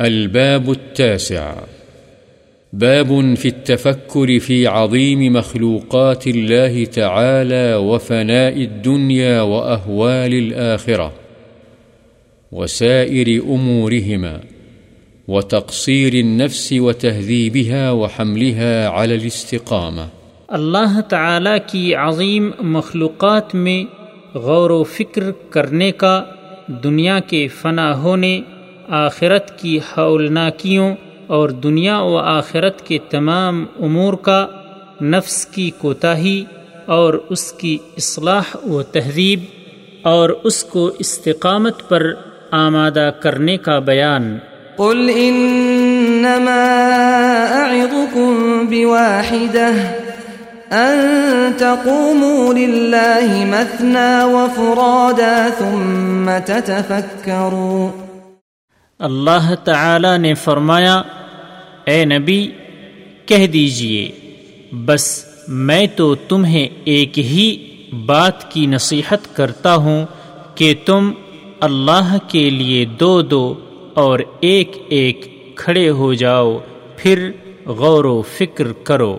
الباب التاسع. باب في التفكر في عظيم مخلوقات الله تعالى وفناء الدنيا وأهوال الآخرة وسائر أمورهما وتقصير النفس وتهذيبها وحملها على الاستقامة. اللہ تعالی کی عظیم مخلوقات میں غور و فکر کرنے کا، دنیا کے فنا ہونے آخرت کی ہولناکیوں اور دنیا و آخرت کے تمام امور کا نفس کی کوتاہی اور اس کی اصلاح و تہذیب اور اس کو استقامت پر آمادہ کرنے کا بیان۔ قل انما اعظكم بواحده ان تقوموا لله مثنى وفرادا ثم تتفكروا۔ اللہ تعالی نے فرمایا، اے نبی، کہہ دیجیے، بس میں تو تمہیں ایک ہی بات کی نصیحت کرتا ہوں کہ تم اللہ کے لیے دو دو اور ایک ایک کھڑے ہو جاؤ، پھر غور و فکر کرو۔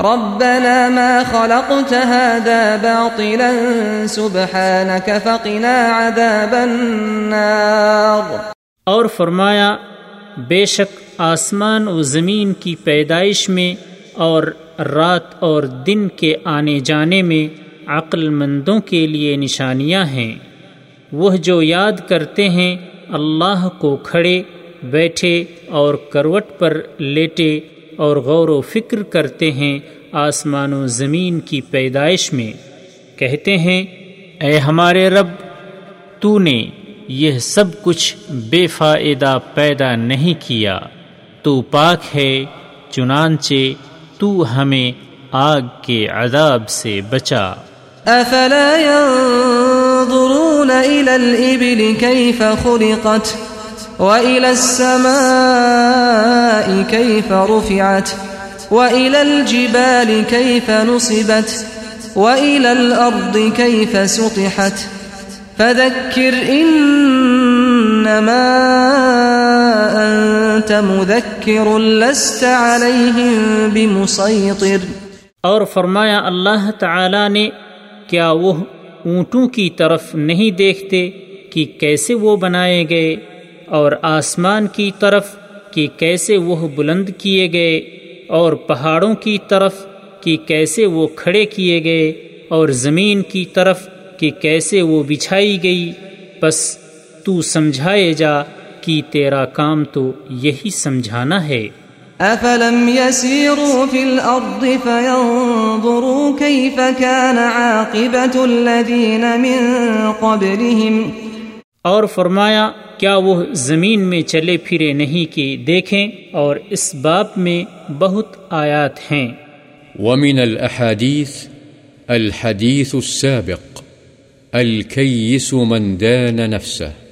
ربنا ما خلقت هذا باطلا، سبحانك فقنا عذاب النار. اور فرمایا، بے شک آسمان و زمین کی پیدائش میں اور رات اور دن کے آنے جانے میں عقل مندوں کے لیے نشانیاں ہیں۔ وہ جو یاد کرتے ہیں، اللہ کو کھڑے، بیٹھے اور کروٹ پر لیٹے اور غور و فکر کرتے ہیں آسمان و زمین کی پیدائش میں۔ کہتے ہیں، اے ہمارے رب، تو نے یہ سب کچھ بے فائدہ پیدا نہیں کیا۔ تو پاک ہے، چنانچہ تو ہمیں آگ کے عذاب سے بچا۔ افلا ينظرون الى الابل كيف خلقت؟ وإلى السماء كيف رفعت وإلى الجبال كيف نصبت وإلى الأرض كيف سطحت فذكر إنما أنت مذكر لست عليهم بمسيطر اور فرمایا اللہ تعالی نے، کیا وہ اونٹوں کی طرف نہیں دیکھتے کہ کی کیسے وہ بنائے گئے؟ اور آسمان کی طرف کہ کیسے وہ بلند کیے گئے اور پہاڑوں کی طرف کہ کیسے وہ کھڑے کیے گئے اور زمین کی طرف کہ کیسے وہ بچھائی گئی۔ بس تو سمجھائے جا کہ تیرا کام تو یہی سمجھانا ہے۔ افلم يسيروا في الارض فينظروا كيف كان عاقبه الذين من قبلهم اور فرمایا، کیا وہ زمین میں چلے پھرے نہیں کہ دیکھیں اور اس باب میں بہت آیات ہیں۔ ومن الاحادیث الحدیث السابق الكيس من دان نفسه۔